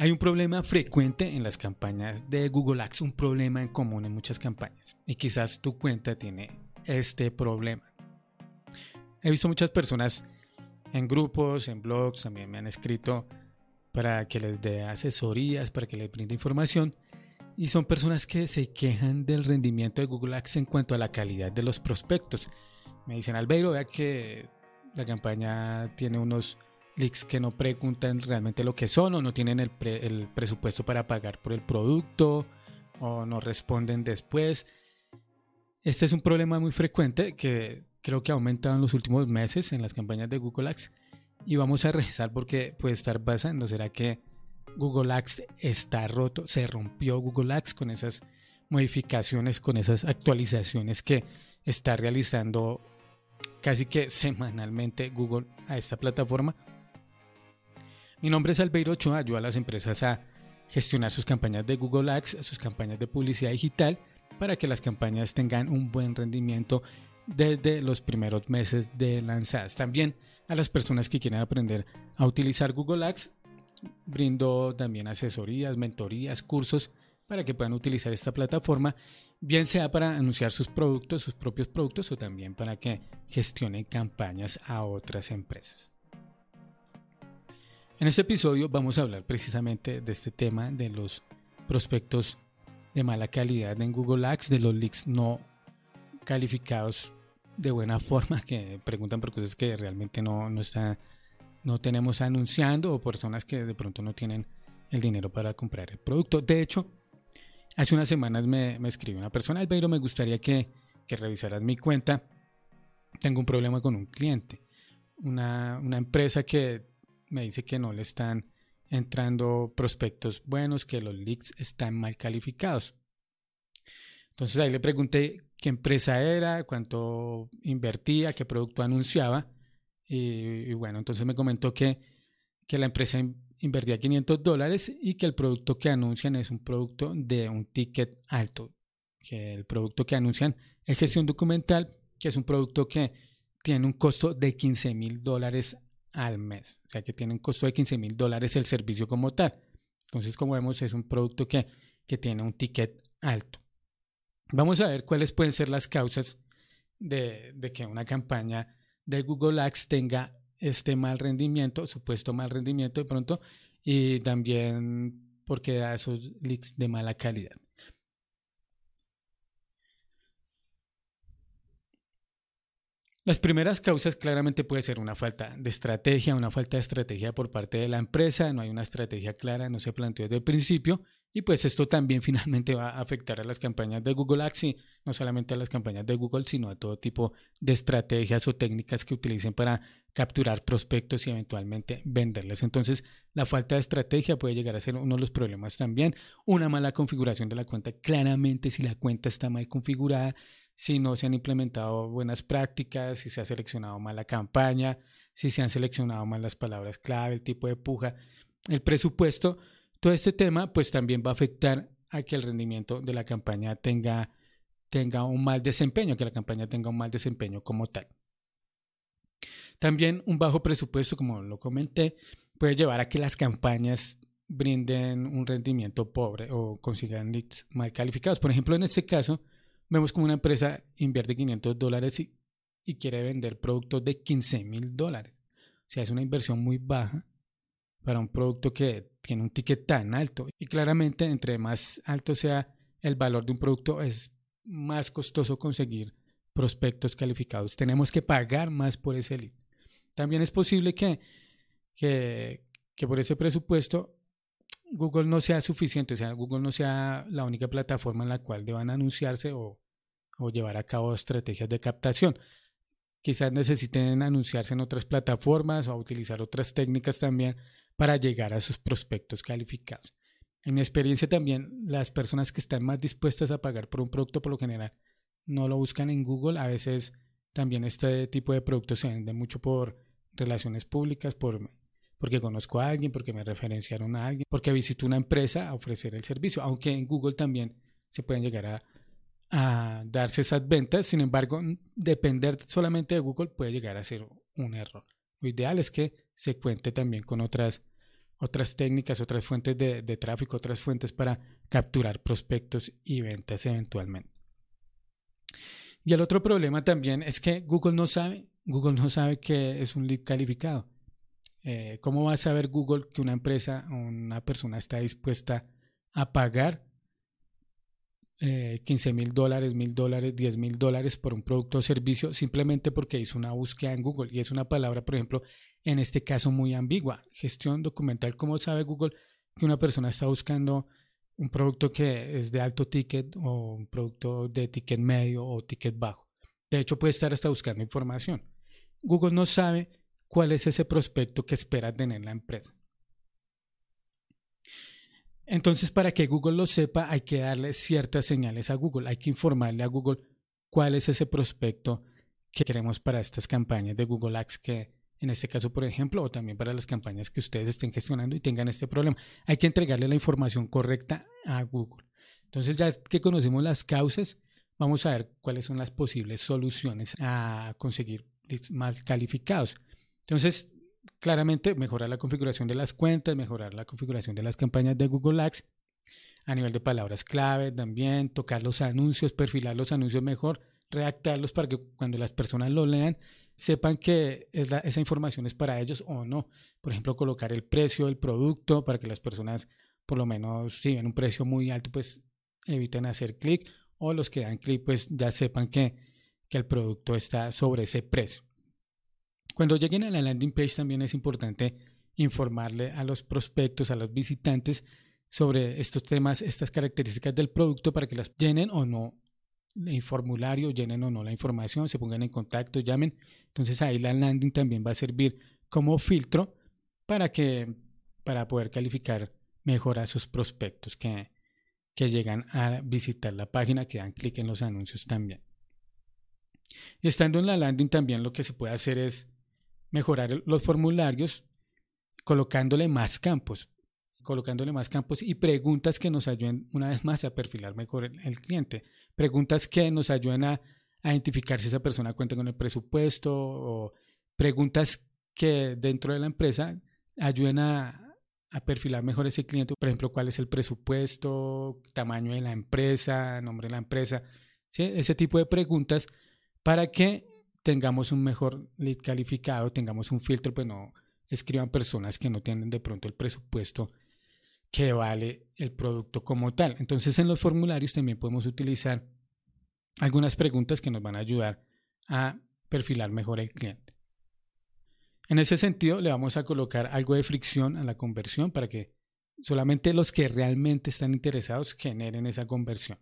Hay un problema frecuente en las campañas de Google Ads, un problema en común en muchas campañas. Y quizás tu cuenta tiene este problema. He visto muchas personas en grupos, en blogs, también me han escrito para que les dé asesorías, para que les brinde información. Y son personas que se quejan del rendimiento de Google Ads en cuanto a la calidad de los prospectos. Me dicen, Albeiro, vea que la campaña tiene unos leaks que no preguntan realmente lo que son o no tienen el, presupuesto para pagar por el producto o no responden después. Este es un problema muy frecuente que creo que ha aumentado en los últimos meses en las campañas de Google Ads y vamos a revisar porque puede estar pasando. ¿Será que Google Ads está roto? ¿Se rompió Google Ads con esas modificaciones, con esas actualizaciones que está realizando casi que semanalmente Google a esta plataforma? Mi nombre es Albeiro Ochoa, ayuda a las empresas a gestionar sus campañas de Google Ads, sus campañas de publicidad digital, para que las campañas tengan un buen rendimiento desde los primeros meses de lanzadas. También a las personas que quieren aprender a utilizar Google Ads, brindo también asesorías, mentorías, cursos para que puedan utilizar esta plataforma, bien sea para anunciar sus productos, sus propios productos o también para que gestionen campañas a otras empresas. En este episodio vamos a hablar precisamente de este tema de los prospectos de mala calidad en Google Ads, de los leaks no calificados de buena forma, que preguntan por cosas que realmente no, no, está, no tenemos anunciando o personas que de pronto no tienen el dinero para comprar el producto. De hecho, hace unas semanas me, me escribió una persona, Albeiro, me gustaría que, que revisaras mi cuenta. Tengo un problema con un cliente, una, una empresa que me dice que no le están entrando prospectos buenos, que los leads están mal calificados. Entonces ahí le pregunté qué empresa era, cuánto invertía, qué producto anunciaba. Y, bueno, entonces me comentó que, que la empresa invertía 500 dólares y que el producto que anuncian es un producto de un ticket alto. Que el producto que anuncian es gestión documental, que es un producto que tiene un costo de 15 mil dólares al mes. O sea que tiene un costo de 15 mil dólares el servicio como tal. Entonces, como vemos, es un producto que, que tiene un ticket alto. Vamos a ver cuáles pueden ser las causas de, que una campaña de Google Ads tenga este mal rendimiento, supuesto mal rendimiento de pronto, y también porque da esos leaks de mala calidad. Las primeras causas claramente puede ser una falta de estrategia, una falta de estrategia por parte de la empresa, no hay una estrategia clara, no se planteó desde el principio y pues esto también finalmente va a afectar a las campañas de Google Ads y no solamente a las campañas de Google, sino a todo tipo de estrategias o técnicas que utilicen para capturar prospectos y eventualmente venderles. Entonces, la falta de estrategia puede llegar a ser uno de los problemas también. Una mala configuración de la cuenta. Claramente, si la cuenta está mal configurada, si no se han implementado buenas prácticas, si se ha seleccionado mal la campaña, si se han seleccionado mal las palabras clave, el tipo de puja, el presupuesto, todo este tema pues también va a afectar a que el rendimiento de la campaña tenga, tenga un mal desempeño, que la campaña tenga un mal desempeño como tal. También un bajo presupuesto, como lo comenté, puede llevar a que las campañas brinden un rendimiento pobre o consigan leads mal calificados. Por ejemplo, en este caso, vemos como una empresa invierte 500 dólares y, y quiere vender productos de 15 mil dólares. O sea, es una inversión muy baja para un producto que tiene un ticket tan alto. Y claramente, entre más alto sea el valor de un producto, es más costoso conseguir prospectos calificados. Tenemos que pagar más por ese lead. También es posible que, que, que por ese presupuesto Google no sea suficiente, o sea, Google no sea la única plataforma en la cual deban anunciarse o, o llevar a cabo estrategias de captación. Quizás necesiten anunciarse en otras plataformas o utilizar otras técnicas también para llegar a sus prospectos calificados. En mi experiencia también, las personas que están más dispuestas a pagar por un producto por lo general no lo buscan en Google. A veces también este tipo de productos se venden mucho por relaciones públicas, por, porque conozco a alguien, porque me referenciaron a alguien, porque visito una empresa a ofrecer el servicio, aunque en Google también se pueden llegar a, darse esas ventas. Sin embargo, depender solamente de Google puede llegar a ser un error. Lo ideal es que se cuente también con otras otras técnicas, otras fuentes de, tráfico, otras fuentes para capturar prospectos y ventas eventualmente. Y el otro problema también es que Google no sabe, Google no sabe que es un lead calificado. Eh, ¿Cómo va a saber Google que una empresa o una persona está dispuesta a pagar 15 eh, mil dólares, mil dólares, 10 mil dólares por un producto o servicio simplemente porque hizo una búsqueda en Google. Y es una palabra, por ejemplo, en este caso muy ambigua. Gestión documental. ¿Cómo sabe Google que una persona está buscando un producto que es de alto ticket o un producto de ticket medio o ticket bajo? De hecho, puede estar hasta buscando información. Google no sabe cuál es ese prospecto que espera tener la empresa. Entonces, para que Google lo sepa, hay que darle ciertas señales a Google, hay que informarle a Google cuál es ese prospecto que queremos para estas campañas de Google Ads que en este caso, por ejemplo, o también para las campañas que ustedes estén gestionando y tengan este problema. Hay que entregarle la información correcta a Google. Entonces, ya que conocemos las causas, vamos a ver cuáles son las posibles soluciones a conseguir más calificados. Entonces, claramente mejorar la configuración de las cuentas, mejorar la configuración de las campañas de Google Ads a nivel de palabras clave también, tocar los anuncios, perfilar los anuncios mejor, redactarlos para que cuando las personas lo lean sepan que esa información es para ellos o no. Por ejemplo, colocar el precio del producto para que las personas, por lo menos, si ven un precio muy alto, pues eviten hacer clic o los que dan clic, pues ya sepan que, que el producto está sobre ese precio. Cuando lleguen a la landing page también es importante informarle a los prospectos, a los visitantes sobre estos temas, estas características del producto para que las llenen o no el formulario, llenen o no la información, se pongan en contacto, llamen. Entonces ahí la landing también va a servir como filtro para que para poder calificar mejor a sus prospectos que, que llegan a visitar la página, que dan clic en los anuncios también. Y estando en la landing también lo que se puede hacer es mejorar los formularios colocándole más campos, colocándole más campos y preguntas que nos ayuden una vez más a perfilar mejor el, cliente. Preguntas que nos ayuden a, identificar si esa persona cuenta con el presupuesto o preguntas que dentro de la empresa ayuden a, perfilar mejor ese cliente. Por ejemplo, cuál es el presupuesto, tamaño de la empresa, nombre de la empresa. Ese tipo de preguntas para que tengamos un mejor lead calificado, tengamos un filtro, pues no escriban personas que no tienen de pronto el presupuesto que vale el producto como tal. Entonces en los formularios también podemos utilizar algunas preguntas que nos van a ayudar a perfilar mejor el cliente. En ese sentido, le vamos a colocar algo de fricción a la conversión para que solamente los que realmente están interesados generen esa conversión.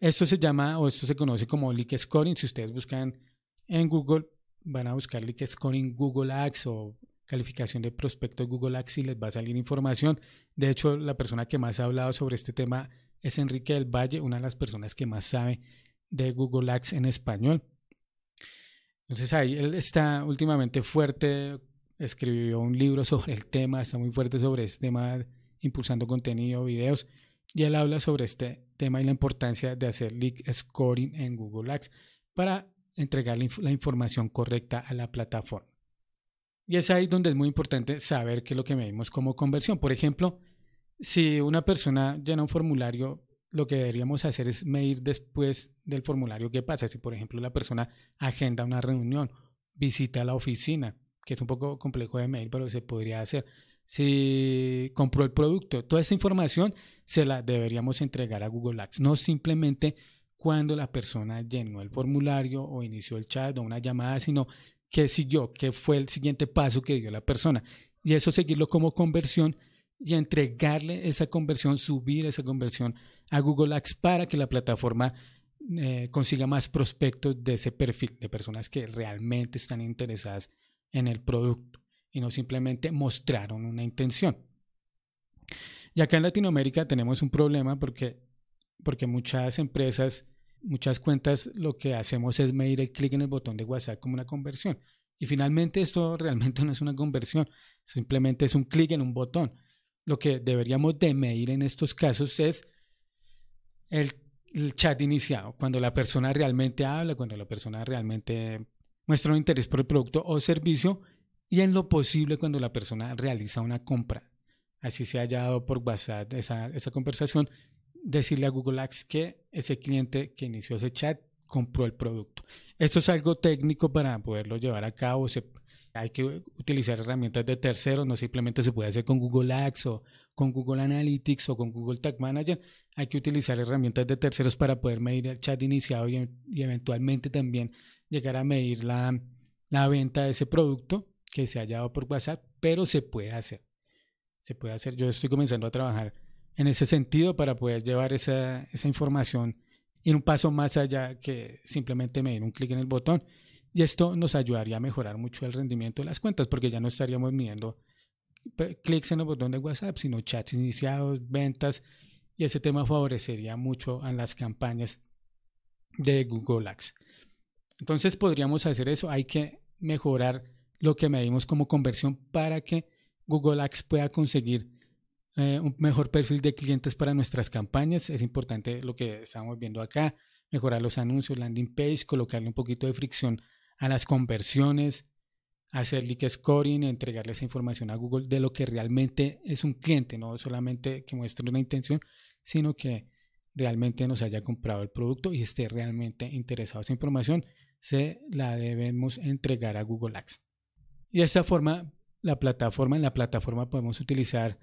Esto se llama o esto se conoce como leak scoring. Si ustedes buscan en Google, van a buscar leak scoring Google Ads o calificación de prospecto Google Ads y les va a salir información. De hecho, la persona que más ha hablado sobre este tema es Enrique del Valle, una de las personas que más sabe de Google Ads en español. Entonces ahí él está últimamente fuerte, escribió un libro sobre el tema, está muy fuerte sobre este tema, impulsando contenido, videos, y él habla sobre este tema y la importancia de hacer leak scoring en Google Ads para entregar la, información correcta a la plataforma. Y es ahí donde es muy importante saber qué es lo que medimos como conversión. Por ejemplo, si una persona llena un formulario, lo que deberíamos hacer es medir después del formulario qué pasa. Si, por ejemplo, la persona agenda una reunión, visita la oficina, que es un poco complejo de medir, pero se podría hacer. Si compró el producto, toda esa información se la deberíamos entregar a Google Ads, no simplemente cuando la persona llenó el formulario o inició el chat o una llamada, sino qué siguió, qué fue el siguiente paso que dio la persona. Y eso seguirlo como conversión y entregarle esa conversión, subir esa conversión a Google Ads para que la plataforma eh, consiga más prospectos de ese perfil, de personas que realmente están interesadas en el producto y no simplemente mostraron una intención. Y acá en Latinoamérica tenemos un problema porque, porque muchas empresas, muchas cuentas, lo que hacemos es medir el clic en el botón de WhatsApp como una conversión. Y finalmente esto realmente no es una conversión, simplemente es un clic en un botón. Lo que deberíamos de medir en estos casos es el, el, chat iniciado, cuando la persona realmente habla, cuando la persona realmente muestra un interés por el producto o servicio y en lo posible cuando la persona realiza una compra. Así se haya dado por WhatsApp esa, esa conversación, decirle a Google Ads que ese cliente que inició ese chat compró el producto. Esto es algo técnico para poderlo llevar a cabo. Se, hay que utilizar herramientas de terceros, no simplemente se puede hacer con Google Ads o con Google Analytics o con Google Tag Manager. Hay que utilizar herramientas de terceros para poder medir el chat iniciado y, y eventualmente también llegar a medir la, la venta de ese producto que se haya dado por WhatsApp, pero se puede hacer. Se puede hacer. Yo estoy comenzando a trabajar en ese sentido para poder llevar esa, esa información ir un paso más allá que simplemente medir un clic en el botón. Y esto nos ayudaría a mejorar mucho el rendimiento de las cuentas porque ya no estaríamos midiendo clics en el botón de WhatsApp, sino chats iniciados, ventas. Y ese tema favorecería mucho a las campañas de Google Ads. Entonces podríamos hacer eso. Hay que mejorar lo que medimos como conversión para que Google Ads pueda conseguir eh, un mejor perfil de clientes para nuestras campañas. Es importante lo que estamos viendo acá, mejorar los anuncios, landing page, colocarle un poquito de fricción a las conversiones, hacer leak scoring, entregarle esa información a Google de lo que realmente es un cliente, no solamente que muestre una intención, sino que realmente nos haya comprado el producto y esté realmente interesado esa información, se la debemos entregar a Google Ads. Y de esta forma, la plataforma, en la plataforma podemos utilizar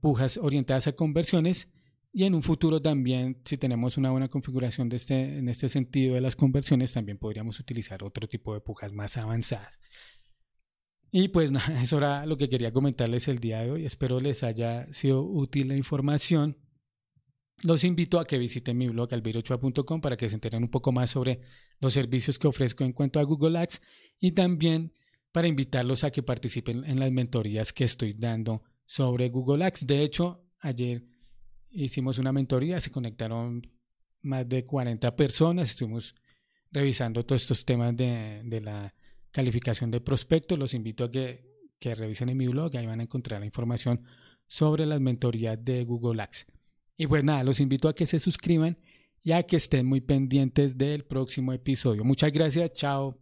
pujas orientadas a conversiones y en un futuro también, si tenemos una buena configuración de este, en este sentido de las conversiones, también podríamos utilizar otro tipo de pujas más avanzadas. Y pues nada, eso era lo que quería comentarles el día de hoy. Espero les haya sido útil la información. Los invito a que visiten mi blog albirochua.com para que se enteren un poco más sobre los servicios que ofrezco en cuanto a Google Ads y también para invitarlos a que participen en las mentorías que estoy dando sobre Google Ads. De hecho, ayer hicimos una mentoría, se conectaron más de 40 personas, estuvimos revisando todos estos temas de, la calificación de prospectos. Los invito a que, que, revisen en mi blog, ahí van a encontrar la información sobre las mentorías de Google Ads. Y pues nada, los invito a que se suscriban y a que estén muy pendientes del próximo episodio. Muchas gracias, chao.